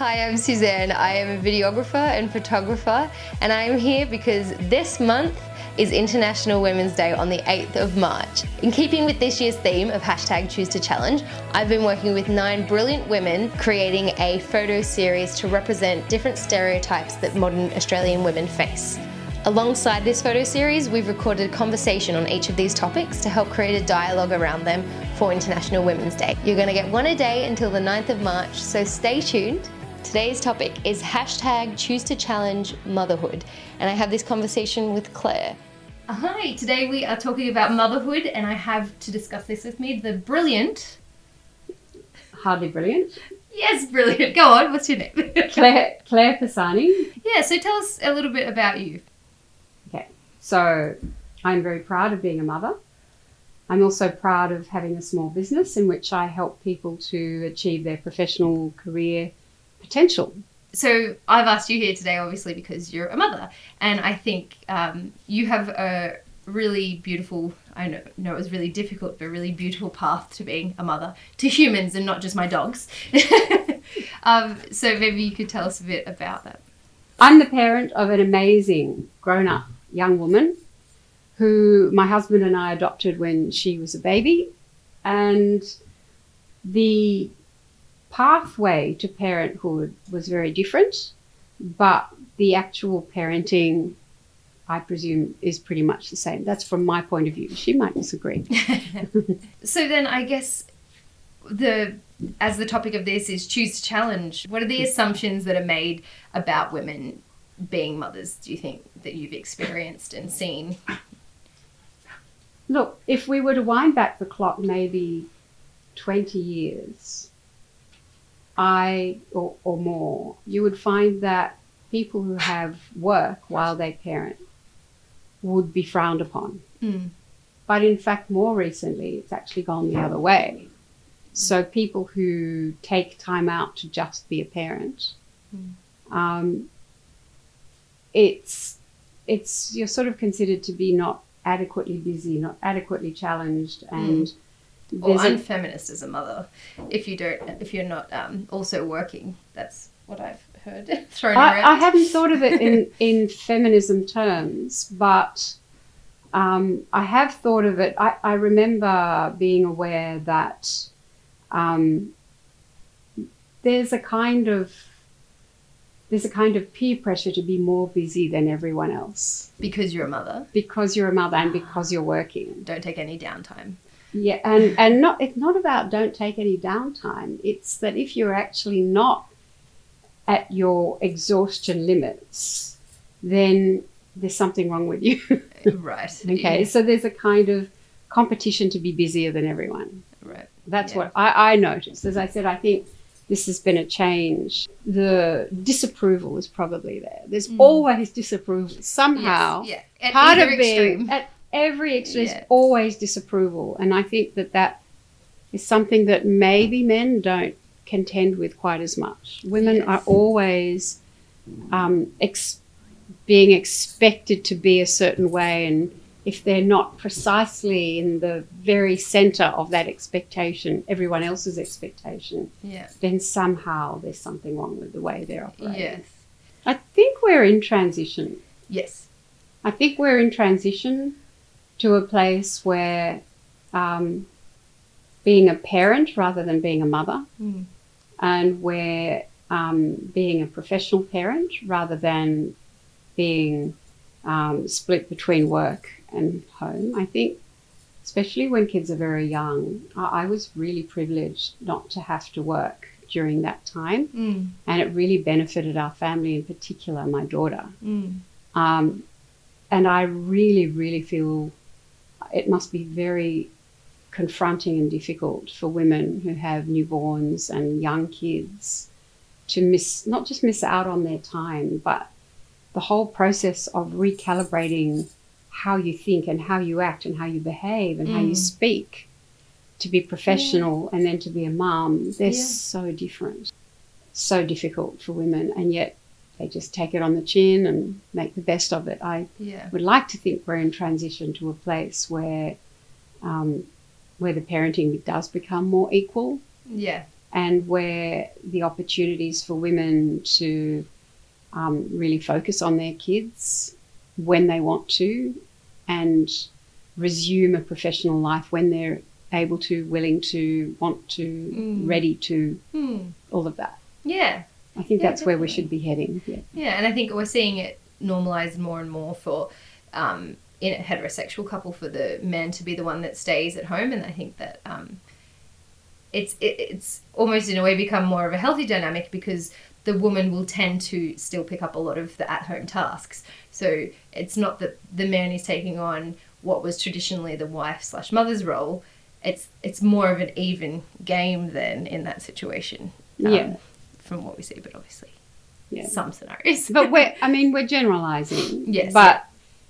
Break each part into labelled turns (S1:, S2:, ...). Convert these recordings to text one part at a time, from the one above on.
S1: Hi, I'm Suzanne. I am a videographer and photographer, and I am here because this month is International Women's Day on the 8th of March. In keeping with this year's theme of hashtag choose to challenge, I've been working with nine brilliant women creating a photo series to represent different stereotypes that modern Australian women face. Alongside this photo series, we've recorded a conversation on each of these topics to help create a dialogue around them for International Women's Day. You're going to get one a day until the 9th of March, so stay tuned. Today's topic is hashtag choose to challenge motherhood, and I have this conversation with Claire. Hi, today we are talking about motherhood, and I have to discuss this with me the brilliant.
S2: Hardly brilliant.
S1: Yes, brilliant. Go on, what's your name?
S2: Claire Claire Pisani.
S1: yeah, so tell us a little bit about you.
S2: Okay. So I'm very proud of being a mother. I'm also proud of having a small business in which I help people to achieve their professional career potential.
S1: So I've asked you here today, obviously, because you're a mother, and I think um, you have a really beautiful. I know, know it was really difficult, but really beautiful path to being a mother to humans and not just my dogs. um, so maybe you could tell us a bit about that.
S2: I'm the parent of an amazing grown up young woman who my husband and I adopted when she was a baby. And the pathway to parenthood was very different, but the actual parenting, I presume, is pretty much the same. That's from my point of view. She might disagree.
S1: so then I guess the as the topic of this is choose to challenge, what are the assumptions that are made about women being mothers, do you think, that you've experienced and seen?
S2: Look, if we were to wind back the clock maybe 20 years, I, or, or more, you would find that people who have work while they parent would be frowned upon.
S1: Mm.
S2: But in fact, more recently, it's actually gone the other way. So people who take time out to just be a parent,
S1: Mm.
S2: um, it's it's you're sort of considered to be not adequately busy, not adequately challenged, and
S1: Or unfeminist as a mother, if you don't, if you're not um, also working. That's what I've heard thrown
S2: I,
S1: around.
S2: I haven't thought of it in, in feminism terms, but um, I have thought of it. I, I remember being aware that um, there's a kind of there's a kind of peer pressure to be more busy than everyone else
S1: because you're a mother.
S2: because you're a mother and because you're working.
S1: Don't take any downtime.
S2: Yeah, and and not it's not about don't take any downtime. It's that if you're actually not at your exhaustion limits, then there's something wrong with you.
S1: right.
S2: okay, so there's a kind of competition to be busier than everyone.
S1: Right.
S2: That's
S1: Yeah.
S2: what I, I noticed. As I said, I think this has been a change. The disapproval is probably there. There's
S1: Mm.
S2: always disapproval somehow
S1: Yes. Yeah. At
S2: part of being at every
S1: Yeah.
S2: is always disapproval and i think that that is something that maybe men don't contend with quite as much women
S1: Yes.
S2: are always um, ex- being expected to be a certain way and if they're not precisely in the very center of that expectation everyone else's expectation
S1: Yeah.
S2: then somehow there's something wrong with the way they're operating
S1: Yes.
S2: i think we're in transition
S1: Yes.
S2: I think we're in transition to a place where um, being a parent rather than being a mother,
S1: Mm.
S2: and where um, being a professional parent rather than being um, split between work and home. I think, especially when kids are very young, I, I was really privileged not to have to work during that time,
S1: Mm.
S2: and it really benefited our family, in particular, my daughter.
S1: Mm.
S2: Um, and I really, really feel it must be very confronting and difficult for women who have newborns and young kids to miss, not just miss out on their time, but the whole process of recalibrating how you think and how you act and how you behave and how you
S1: Mm.
S2: speak to be professional and then to be a mum. They're
S1: Yeah.
S2: so different, so difficult for women, and yet they just take it on the chin and make the best of it. I
S1: Yeah.
S2: would like to think we're in transition to a place where um, where the parenting does become more equal.
S1: Yeah.
S2: and where the opportunities for women to um, really focus on their kids when they want to and resume a professional life when they're able to, willing to, want to,
S1: Mm.
S2: ready to,
S1: Mm.
S2: all of that.
S1: Yeah.
S2: I think
S1: Yeah,
S2: that's where we should be heading. Yeah.
S1: Yeah, and I think we're seeing it normalized more and more for um, in a heterosexual couple for the man to be the one that stays at home, and I think that um, it's it, it's almost in a way become more of a healthy dynamic because the woman will tend to still pick up a lot of the at-home tasks. So it's not that the man is taking on what was traditionally the wife slash mother's role. It's it's more of an even game then in that situation. um,
S2: Yeah.
S1: From what we see, but obviously
S2: Yeah.
S1: some scenarios.
S2: But we're, I mean, we're generalizing.
S1: Yes,
S2: But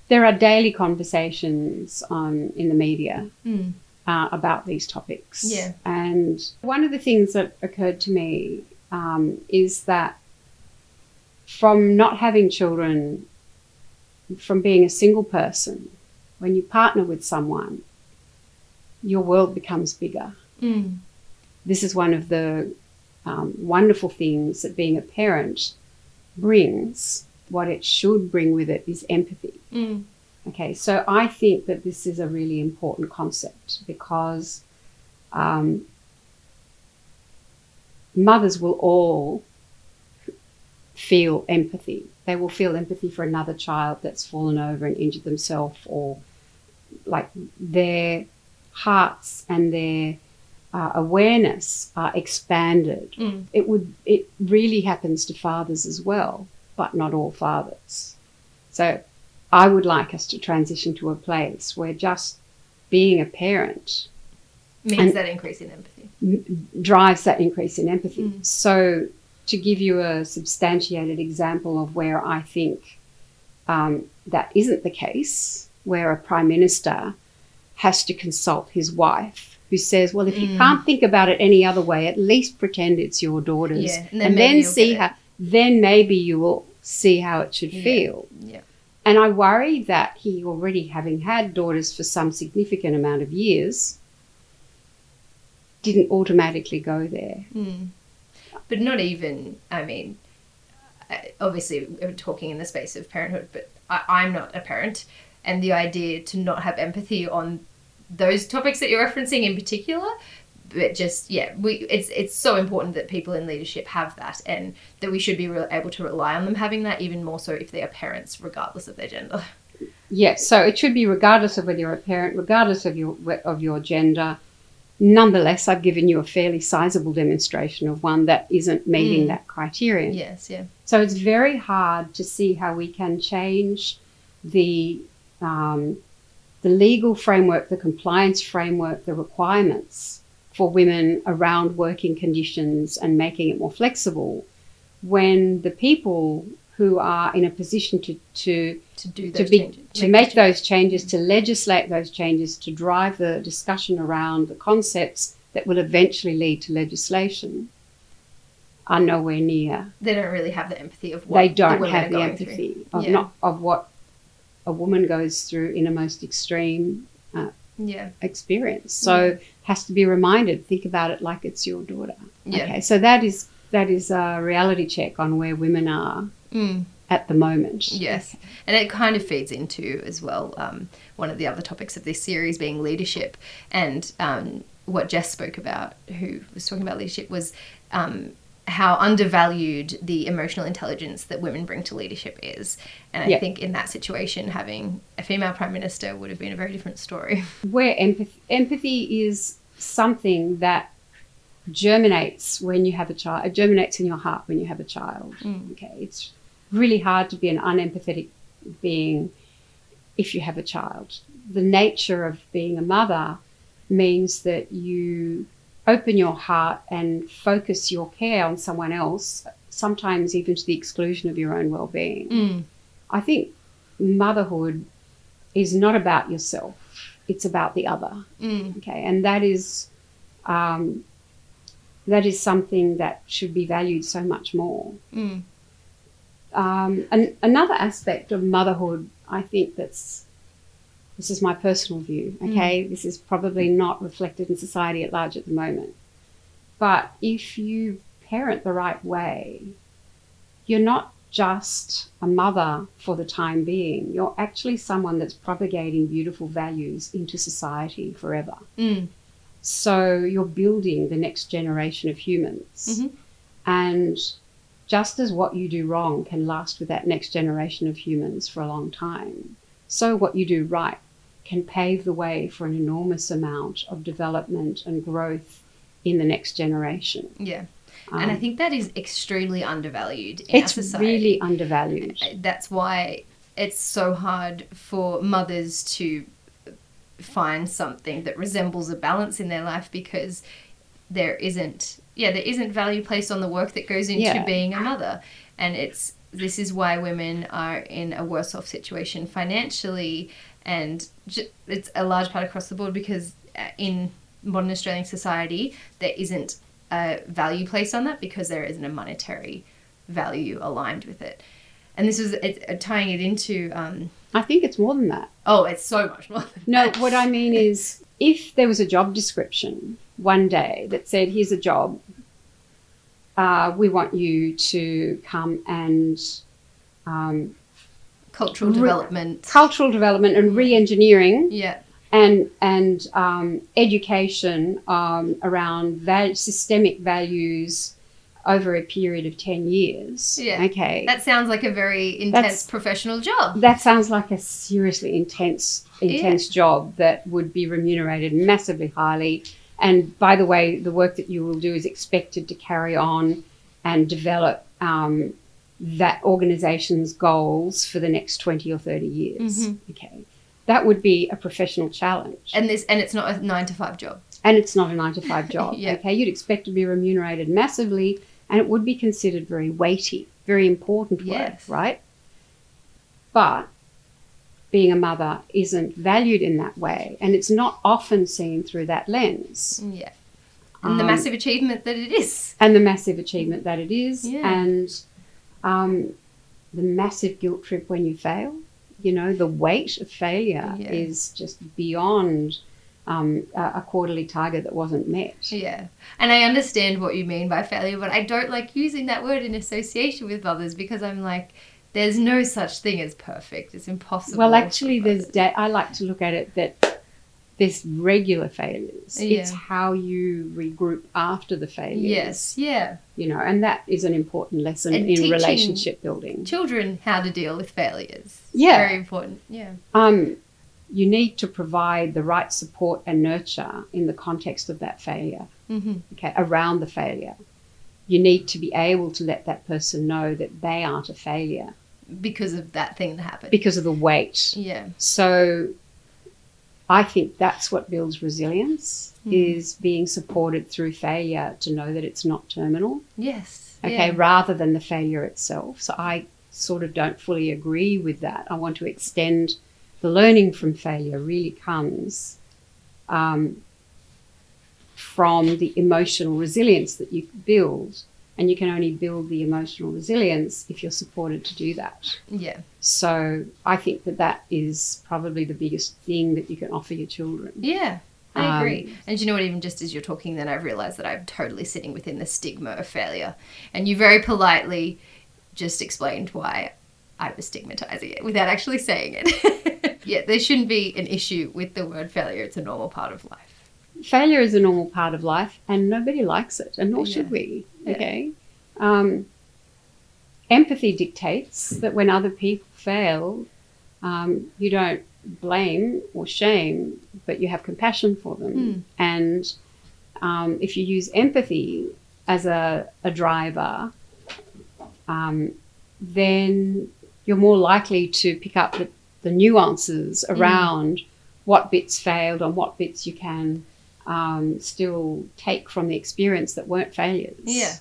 S2: there are daily conversations on, in the media
S1: Mm.
S2: uh, about these topics.
S1: Yeah.
S2: And one of the things that occurred to me um, is that from not having children, from being a single person, when you partner with someone, your world becomes bigger.
S1: Mm.
S2: This is one of the um, wonderful things that being a parent brings. What it should bring with it is empathy.
S1: Mm.
S2: Okay, so I think that this is a really important concept because um, mothers will all feel empathy. They will feel empathy for another child that's fallen over and injured themselves, or like their hearts and their uh, awareness are expanded.
S1: Mm.
S2: It would. It really happens to fathers as well, but not all fathers. So I would like us to transition to a place where just being a parent
S1: Means that increase in empathy.
S2: m- drives that increase in empathy.
S1: Mm.
S2: So, to give you a substantiated example of where I think um, that isn't the case, where a prime minister has to consult his wife, who says, "Well, if you
S1: Mm.
S2: can't think about it any other way, at least pretend it's your daughter's,
S1: Yeah, and
S2: and
S1: then
S2: then,
S1: maybe you'll
S2: see how. Then maybe you will see how it should
S1: Yeah.
S2: feel."
S1: Yeah.
S2: And I worry that he already having had daughters for some significant amount of years didn't automatically go there.
S1: Mm. But not even, I mean, obviously we're talking in the space of parenthood, but I, I'm not a parent. And the idea to not have empathy on those topics that you're referencing in particular, but just, yeah, we it's it's so important that people in leadership have that and that we should be re- able to rely on them having that even more so if they are parents, regardless of their gender.
S2: Yes, so it should be regardless of whether you're a parent, regardless of your of your gender. Nonetheless, I've given you a fairly sizable demonstration of one that isn't meeting
S1: Mm.
S2: that criterion.
S1: Yes, yeah.
S2: So it's very hard to see how we can change the um, the legal framework, the compliance framework, the requirements for women around working conditions and making it more flexible when the people who are in a position to, to
S1: To do
S2: to be to make those changes, to legislate those changes, to drive the discussion around the concepts that will eventually lead to legislation, are nowhere near.
S1: They don't really have the empathy of what
S2: They don't
S1: women
S2: have the
S1: through.
S2: empathy of
S1: Yeah.
S2: not of what a woman goes through in a most extreme
S1: Yeah.
S2: experience. So has to be reminded. Think about it like it's your daughter.
S1: Yeah.
S2: Okay, so that is that is a reality check on where women are
S1: Mm.
S2: at the moment.
S1: Yes, and it kind of feeds into as well um, one of the other topics of this series being leadership, and um, what Jess spoke about, who was talking about leadership, was um, how undervalued the emotional intelligence that women bring to leadership is, and I
S2: Yeah.
S1: think in that situation, having a female prime minister would have been a very different story.
S2: where empathy, empathy is something that germinates when you have a child. It germinates in your heart when you have a child.
S1: Mm.
S2: Okay, it's really hard to be an unempathetic being if you have a child. The nature of being a mother means that you open your heart and focus your care on someone else, sometimes even to the exclusion of your own well-being.
S1: Mm.
S2: I think motherhood is not about yourself; it's about the other.
S1: Mm.
S2: Okay, and that is um, that is something that should be valued so much more.
S1: Mm.
S2: Um, and another aspect of motherhood, I think that's this is my personal view. Okay, this is probably not reflected in society at large at the moment. But if you parent the right way, you're not just a mother for the time being. You're actually someone that's propagating beautiful values into society forever.
S1: Mm.
S2: So you're building the next generation of humans.
S1: Mhm.
S2: And just as what you do wrong can last with that next generation of humans for a long time, so what you do right can pave the way for an enormous amount of development and growth in the next generation.
S1: Yeah. and I
S2: Um,
S1: think that is extremely undervalued in
S2: it's
S1: our society.
S2: really undervalued.
S1: That's why it's so hard for mothers to find something that resembles a balance in their life because there isn't yeah there isn't value placed on the work that goes into
S2: Yeah.
S1: being a mother and it's this is why women are in a worse off situation financially and it's a large part across the board because uh, in modern Australian society there isn't a value placed on that because there isn't a monetary value aligned with it and this is it, uh, tying it into um,
S2: I think it's more than that.
S1: oh it's so much more than
S2: No,
S1: that.
S2: what I mean is if there was a job description one day that said, here's a job, uh, we want you to come and um,
S1: cultural
S2: Re-
S1: development
S2: cultural development and re engineering
S1: yeah
S2: and, and um, education um, around val- systemic values over a period of 10 years.
S1: Yeah.
S2: Okay.
S1: that sounds like a very intense
S2: That's-
S1: professional job
S2: That sounds like a seriously intense, intense job that would be remunerated massively highly. And by the way, the work that you will do is expected to carry on and develop um, that organization's goals for the next 20 or 30 years.
S1: Mhm.
S2: Okay. That would be a professional challenge.
S1: and this and it's not a nine to five job
S2: And it's not a nine to five job.
S1: Yeah.
S2: Okay. You'd expect to be remunerated massively and it would be considered very weighty, very important work,
S1: Yes.
S2: right? But being a mother isn't valued in that way, and it's not often seen through that lens.
S1: yeah and the
S2: Um,
S1: massive achievement that it is
S2: And the massive achievement that it is,
S1: Yeah.
S2: and um, the massive guilt trip when you fail. You know, the weight of failure
S1: Yeah.
S2: is just beyond um, a, a quarterly target that wasn't met.
S1: yeah and i understand what you mean by failure but i don't like using that word in association with others because i'm like there's no such thing as perfect it's impossible
S2: Well, actually, there's da- I like to look at it that there's regular failures.
S1: Yeah.
S2: It's how you regroup after the failures.
S1: yes yeah
S2: You know, and that is an important lesson
S1: And
S2: in relationship building.
S1: children how to deal with failures
S2: Yeah.
S1: very important yeah
S2: Um, you need to provide the right support and nurture in the context of that failure,
S1: hmm
S2: okay, around the failure. You need to be able to let that person know that they aren't a failure
S1: because of that thing that happened
S2: because of the weight
S1: yeah
S2: So I think that's what builds resilience
S1: Mm.
S2: is being supported through failure to know that it's not terminal.
S1: yes
S2: Okay,
S1: yeah.
S2: rather than the failure itself. So I sort of don't fully agree with that. I want to extend the learning from failure really comes um, from the emotional resilience that you build. And you can only build the emotional resilience if you're supported to do that.
S1: yeah
S2: So I think that that is probably the biggest thing that you can offer your children.
S1: Yeah, I
S2: Um,
S1: agree. and you know what? Even just as you're talking, then I've realised that I'm totally sitting within the stigma of failure. And you very politely just explained why I was stigmatizing it without actually saying it. yeah, there shouldn't be an issue with the word failure. It's a normal part of life.
S2: Failure is a normal part of life, and nobody likes it, and nor should we.
S1: Yeah.
S2: Okay. Um, empathy dictates that when other people fail, um, you don't blame or shame, but you have compassion for them.
S1: Hmm.
S2: And um, if you use empathy as a, a driver, um, then you're more likely to pick up the, the nuances
S1: Hmm.
S2: around what bits failed and what bits you can um, still take from the experience that weren't failures.
S1: Yeah.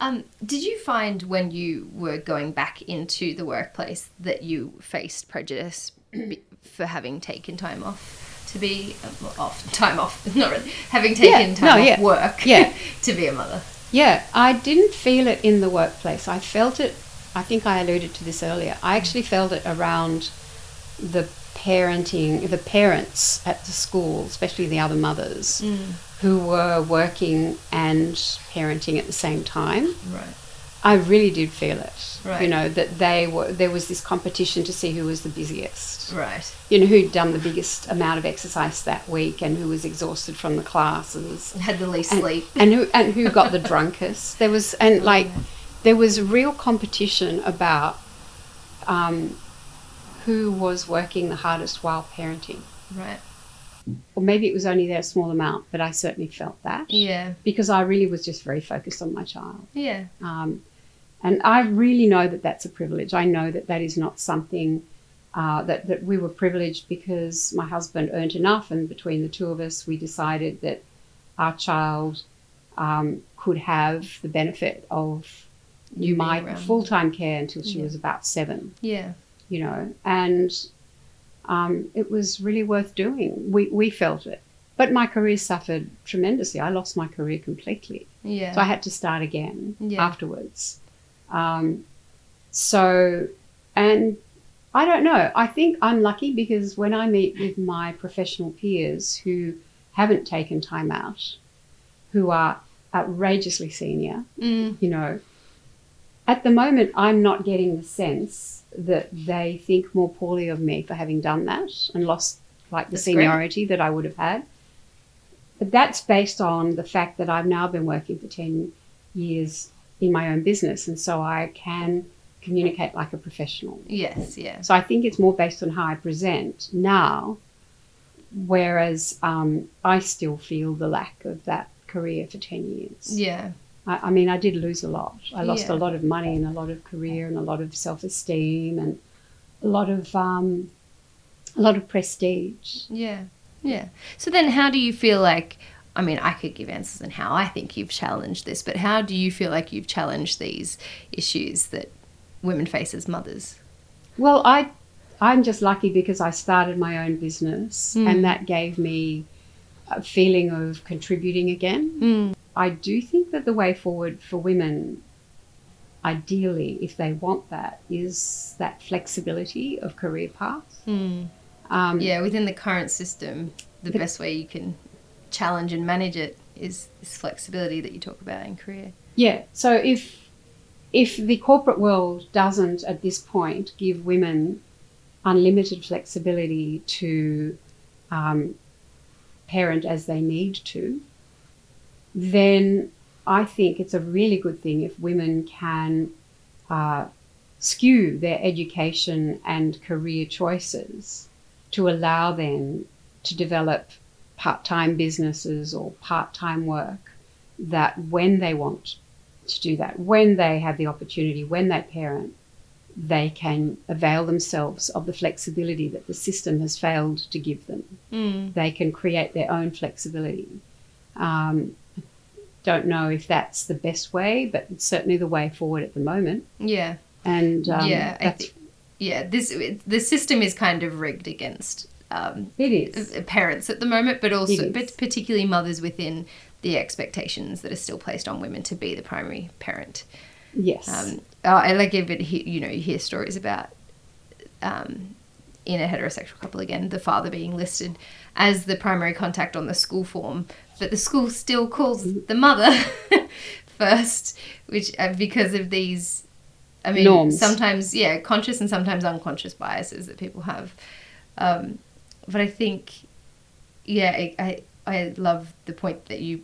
S1: Um, did you find when you were going back into the workplace that you faced prejudice for having taken time off to be uh, off time off, not really having taken
S2: Yeah,
S1: time
S2: no,
S1: off
S2: yeah.
S1: work,
S2: Yeah.
S1: to be a mother?
S2: Yeah, I didn't feel it in the workplace. I felt it, I think I alluded to this earlier. I actually felt it around the parenting, the parents at the school, especially the other mothers,
S1: Mm.
S2: who were working and parenting at the same time.
S1: Right.
S2: I really did feel it. You know that they were there was this competition to see who was the busiest.
S1: Right.
S2: You know who'd done the biggest amount of exercise that week and who was exhausted from the classes
S1: Had the least
S2: and,
S1: sleep.
S2: and who and who got the drunkest. There was and like there was real competition about um, who was working the hardest while parenting.
S1: Right.
S2: Or maybe it was only that small amount, but I certainly felt that
S1: Yeah.
S2: because I really was just very focused on my child.
S1: Yeah.
S2: Um, and I really know that that's a privilege. I know that that is not something uh, that, that we were privileged because my husband earned enough, and between the two of us, we decided that our child um, could have the benefit of
S1: You
S2: my full time care until she
S1: Yeah.
S2: was about seven,
S1: Yeah.
S2: You know, and um, it was really worth doing. We, we felt it. But my career suffered tremendously. I lost my career completely.
S1: Yeah.
S2: So I had to start again
S1: Yeah.
S2: afterwards. Um, so, and I don't know. I think I'm lucky because when I meet with my professional peers who haven't taken time out, who are outrageously senior,
S1: Mm.
S2: you know, at the moment I'm not getting the sense that they think more poorly of me for having done that and lost like the
S1: That's great.
S2: seniority that I would have had. But that's based on the fact that I've now been working for 10 years in my own business and so I can communicate like a professional.
S1: Yes. Yeah.
S2: So I think it's more based on how I present now, whereas um, I still feel the lack of that career for 10 years.
S1: Yeah.
S2: I, I mean, I did lose a lot. I lost
S1: Yeah.
S2: a lot of money and a lot of career and a lot of self esteem and a lot of um, a lot of prestige.
S1: Yeah. Yeah. So then, how do you feel like? I mean, I could give answers on how I think you've challenged this, but how do you feel like you've challenged these issues that women face as mothers?
S2: Well, I I'm just lucky because I started my own business
S1: Mm.
S2: and that gave me a feeling of contributing again.
S1: Mm.
S2: I do think that the way forward for women, ideally, if they want that, is that flexibility of career path.
S1: Mm.
S2: Um,
S1: Yeah, within the current system, the
S2: But-
S1: best way you can challenge and manage it is this flexibility that you talk about in career.
S2: Yeah. So if if the corporate world doesn't at this point give women unlimited flexibility to um, parent as they need to, then I think it's a really good thing if women can uh, skew their education and career choices to allow them to develop part time businesses or part time work that when they want to do that, when they have the opportunity, when they parent, they can avail themselves of the flexibility that the system has failed to give them.
S1: Mm.
S2: They can create their own flexibility. Um, don't know if that's the best way, but it's certainly the way forward at the moment.
S1: Yeah,
S2: And um,
S1: yeah, I think, yeah. This the system is kind of rigged against um,
S2: it is.
S1: uh, parents at the moment, but also, but particularly mothers within the expectations that are still placed on women to be the primary parent.
S2: Yes.
S1: Um, I like it, you know, you hear stories about um, in a heterosexual couple again, the father being listed as the primary contact on the school form, but the school still calls the mother first, which uh, because of these. I mean,
S2: Norms.
S1: sometimes yeah, conscious and sometimes unconscious biases that people have. Um, but I think, yeah, I, I I love the point that you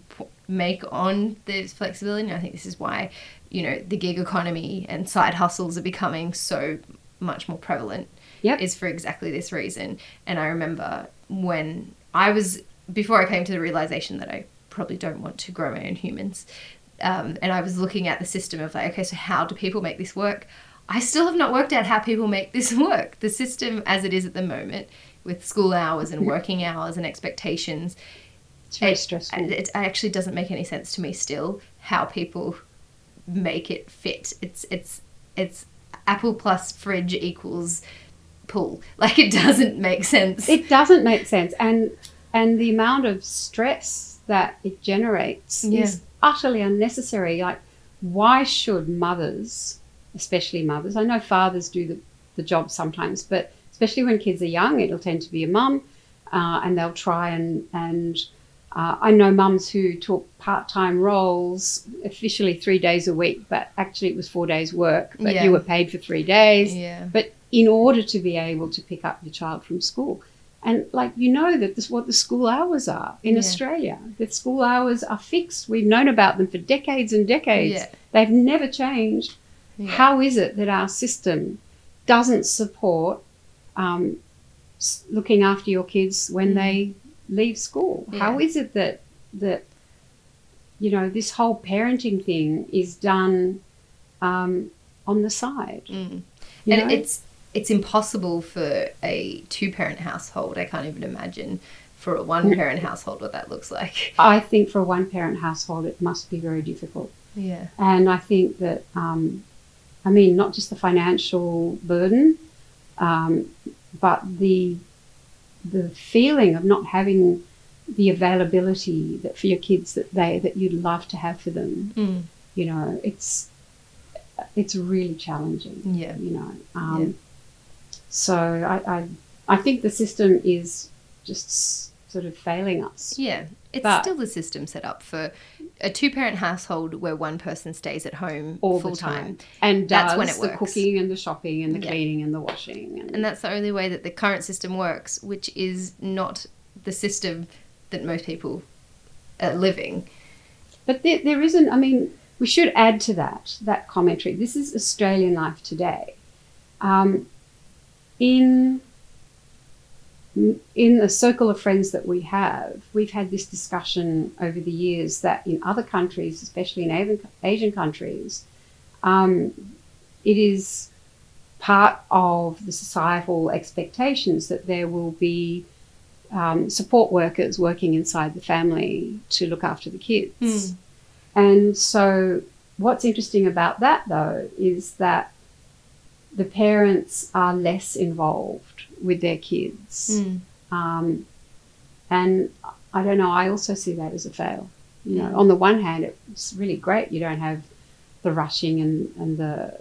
S1: make on this flexibility. And I think this is why, you know, the gig economy and side hustles are becoming so much more prevalent.
S2: Yep.
S1: Is for exactly this reason. And I remember when I was before I came to the realization that I probably don't want to grow my own humans. Um, and I was looking at the system of like, okay, so how do people make this work? I still have not worked out how people make this work. The system as it is at the moment, with school hours and working hours and expectations,
S2: it's very
S1: it,
S2: stressful.
S1: it actually doesn't make any sense to me still how people make it fit. It's it's it's apple plus fridge equals pool. Like it doesn't make sense.
S2: it doesn't make sense and and the amount of stress that it generates
S1: Yeah.
S2: is utterly unnecessary like why should mothers especially mothers i know fathers do the, the job sometimes but especially when kids are young, it'll tend to be a mum, uh, and they'll try and and uh, I know mums who took part time roles, officially three days a week, but actually it was four days' work, but
S1: Yeah.
S2: you were paid for three days.
S1: Yeah.
S2: But in order to be able to pick up your child from school. And like you know that this what the school hours are in
S1: Yeah.
S2: Australia. The school hours are fixed. We've known about them for decades and decades.
S1: Yeah.
S2: They've never changed.
S1: Yeah.
S2: How is it that our system doesn't support um, looking after your kids when
S1: Mm.
S2: they leave school? How is it that that you know this whole parenting thing is done um, on the side?
S1: Mm. and
S2: know?
S1: it's it's impossible for a two parent household. I can't even imagine for a one parent household what that looks like.
S2: I think for a one parent household, it must be very difficult.
S1: Yeah.
S2: And I think that, um, I mean, not just the financial burden, um, but the the feeling of not having the availability that for your kids that they that you'd love to have for them.
S1: Mm.
S2: You know, it's it's really challenging.
S1: Yeah.
S2: You know, um, so I, I I think the system is just sort of failing us.
S1: Yeah. It's
S2: But-
S1: still the system set up for a two parent household where one person stays at home
S2: all
S1: full
S2: the time,
S1: time.
S2: and
S1: That's
S2: does
S1: when it
S2: the
S1: works.
S2: cooking and the shopping and the
S1: Yeah.
S2: cleaning and the washing and,
S1: And that's the only way that the current system works, which is not the system that most people are living.
S2: But there, there isn't, I mean, we should add to that, that commentary. This is Australian life today. Um, in, in the circle of friends that we have, we've had this discussion over the years that in other countries, especially in Asian, countries, um, it is part of the societal expectations that there will be um, support workers working inside the family to look after the kids.
S1: Mm.
S2: And so, what's interesting about that though is that the parents are less involved with their kids.
S1: Mm.
S2: Um, and I don't know, I also see that as a fail. You know, on the one hand, it's really great. You don't have the rushing and, and the,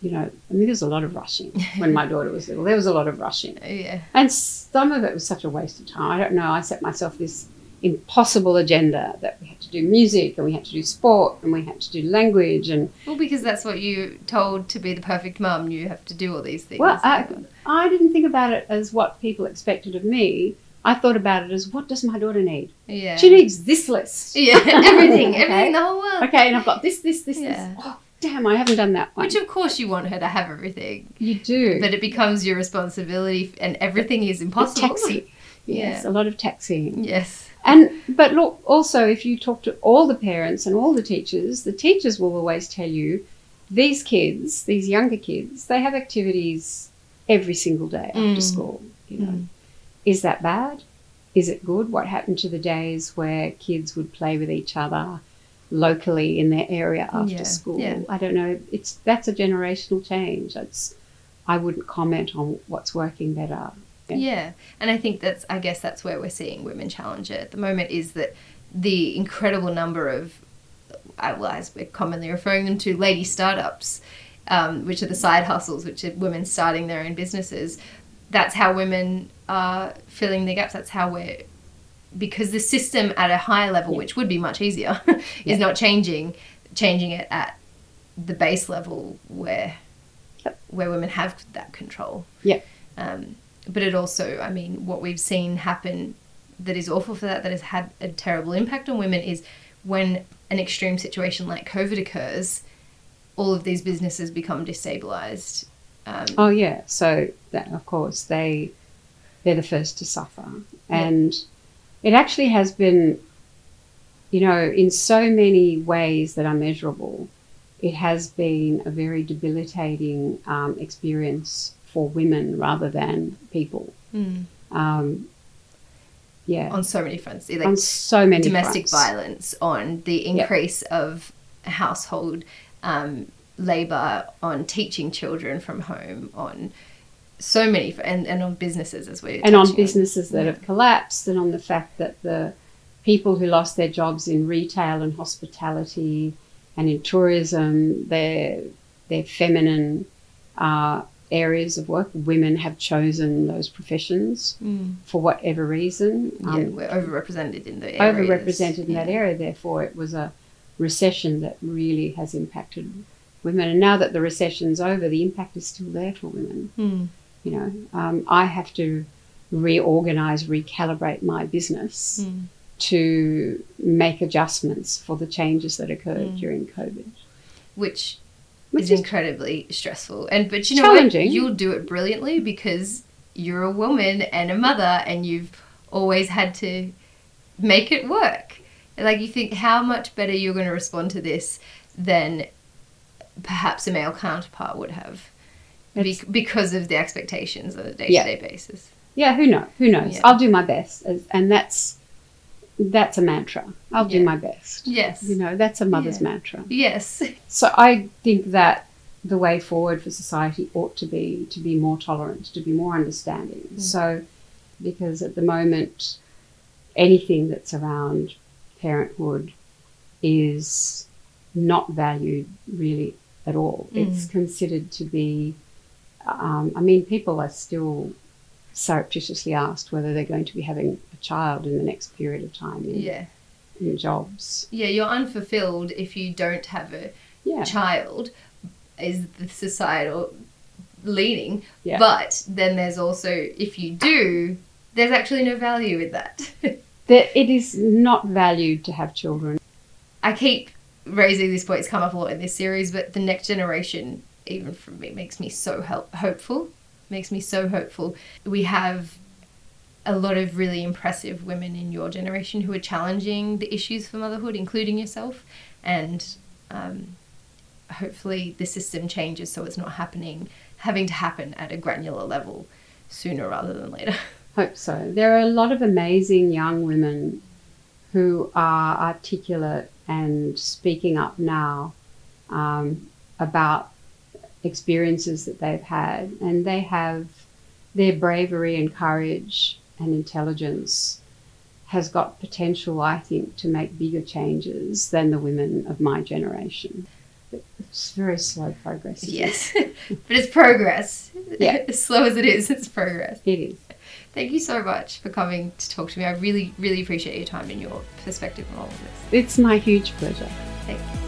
S2: you know, I mean, there's a lot of rushing when my daughter was little. There was a lot of rushing.
S1: Yeah.
S2: And some of it was such a waste of time. I don't know. I set myself this impossible agenda that we to do music and we had to do sport and we had to do language and
S1: Well, because that's what you told to be the perfect mum. You have to do all these things.
S2: well I, I didn't think about it as what people expected of me i thought about it as what does my daughter need
S1: yeah.
S2: she needs this list
S1: Yeah, everything,
S2: Okay.
S1: everything, the whole world.
S2: okay and i've got this this this
S1: Yeah.
S2: this oh damn i haven't done that one
S1: Which, of course, you want her to have everything,
S2: you do
S1: but it becomes your responsibility, and everything is impossible.
S2: taxi yes
S1: Yeah.
S2: a lot of taxiing
S1: Yes.
S2: And but look, also if you talk to all the parents and all the teachers, the teachers will always tell you these kids, these younger kids, they have activities every single day after
S1: Mm.
S2: school. You know,
S1: Mm.
S2: is that bad? Is it good? What happened to the days where kids would play with each other locally in their area after
S1: Yeah,
S2: school?
S1: yeah.
S2: I don't know. It's that's a generational change. That's I wouldn't comment on what's working better. Yeah.
S1: Yeah. And I think that's, I guess that's where we're seeing Women Challenger at the moment is that the incredible number of, uh, well, as we're commonly referring them to, lady startups, um, which are the side hustles, which are women starting their own businesses. That's how women are filling the gaps. That's how we're, because the system at a higher level,
S2: Yeah.
S1: which would be much easier, is
S2: Yeah.
S1: not changing, changing it at the base level where,
S2: Yep.
S1: where women have that control.
S2: Yeah.
S1: Um, but it also, I mean, what we've seen happen that is awful for that, that has had a terrible impact on women is when an extreme situation like COVID occurs, all of these businesses become destabilized. Um,
S2: Oh yeah, so that of course they they're the first to suffer, and it actually has been, you know, in so many ways that are measurable, it has been a very debilitating um, experience for women rather than people.
S1: mm,
S2: Um, yeah,
S1: on so many fronts, like
S2: on so many
S1: domestic
S2: fronts.
S1: violence, on the increase of household um, labor, on teaching children from home, on so many, and, and on businesses as we
S2: and on businesses that have collapsed, and on the fact that the people who lost their jobs in retail and hospitality and in tourism, their their feminine uh, areas of work. Women have chosen those professions for whatever reason.
S1: Yeah,
S2: Um,
S1: we're overrepresented in the areas.
S2: overrepresented in that area. Therefore, it was a recession that really has impacted women. And now that the recession's over, the impact is still there for women.
S1: Mm.
S2: You know, um, I have to reorganize, recalibrate my business
S1: Mm.
S2: to make adjustments for the changes that occurred
S1: Mm.
S2: during COVID.
S1: Which
S2: Which
S1: is
S2: is
S1: incredibly stressful. And but you know what? You'll do it brilliantly because you're a woman and a mother and you've always had to make it work. Like you think how much better you're going to respond to this than perhaps a male counterpart would have. Be- because of the expectations on a day-to-day basis.
S2: yeah, who knows? Who knows?
S1: Yeah.
S2: I'll do my best, and that's that's a mantra. I'll do my best.
S1: Yes.
S2: You know, that's a mother's
S1: Yeah.
S2: mantra.
S1: Yes.
S2: So I think that the way forward for society ought to be to be more tolerant, to be more understanding.
S1: Mm.
S2: So, because at the moment, anything that's around parenthood is not valued really at all.
S1: Mm.
S2: It's considered to be. Um, I mean, people are still surreptitiously asked whether they're going to be having a child in the next period of time in,
S1: Yeah.
S2: in jobs.
S1: Yeah, you're unfulfilled if you don't have a
S2: Yeah.
S1: child is the societal leaning.
S2: Yeah.
S1: But then there's also if you do, there's actually no value in that.
S2: That it is not valued to have children.
S1: I keep raising these points come up a lot in this series, but the next generation, even for me, makes me so help- hopeful. Makes me so hopeful. We have a lot of really impressive women in your generation who are challenging the issues for motherhood, including yourself, and um, hopefully the system changes so it's not happening, having to happen at a granular level sooner rather than later.
S2: Hope so. There are a lot of amazing young women who are articulate and speaking up now um, about experiences that they've had, and they have their bravery and courage and intelligence has got potential, I think, to make bigger changes than the women of my generation. It's very slow progress. it?
S1: yes, but it's progress.
S2: Yeah.
S1: as slow as it is, it's progress.
S2: It is.
S1: Thank you so much for coming to talk to me. I really, really appreciate your time and your perspective on all of this.
S2: It's my huge pleasure.
S1: Thank you.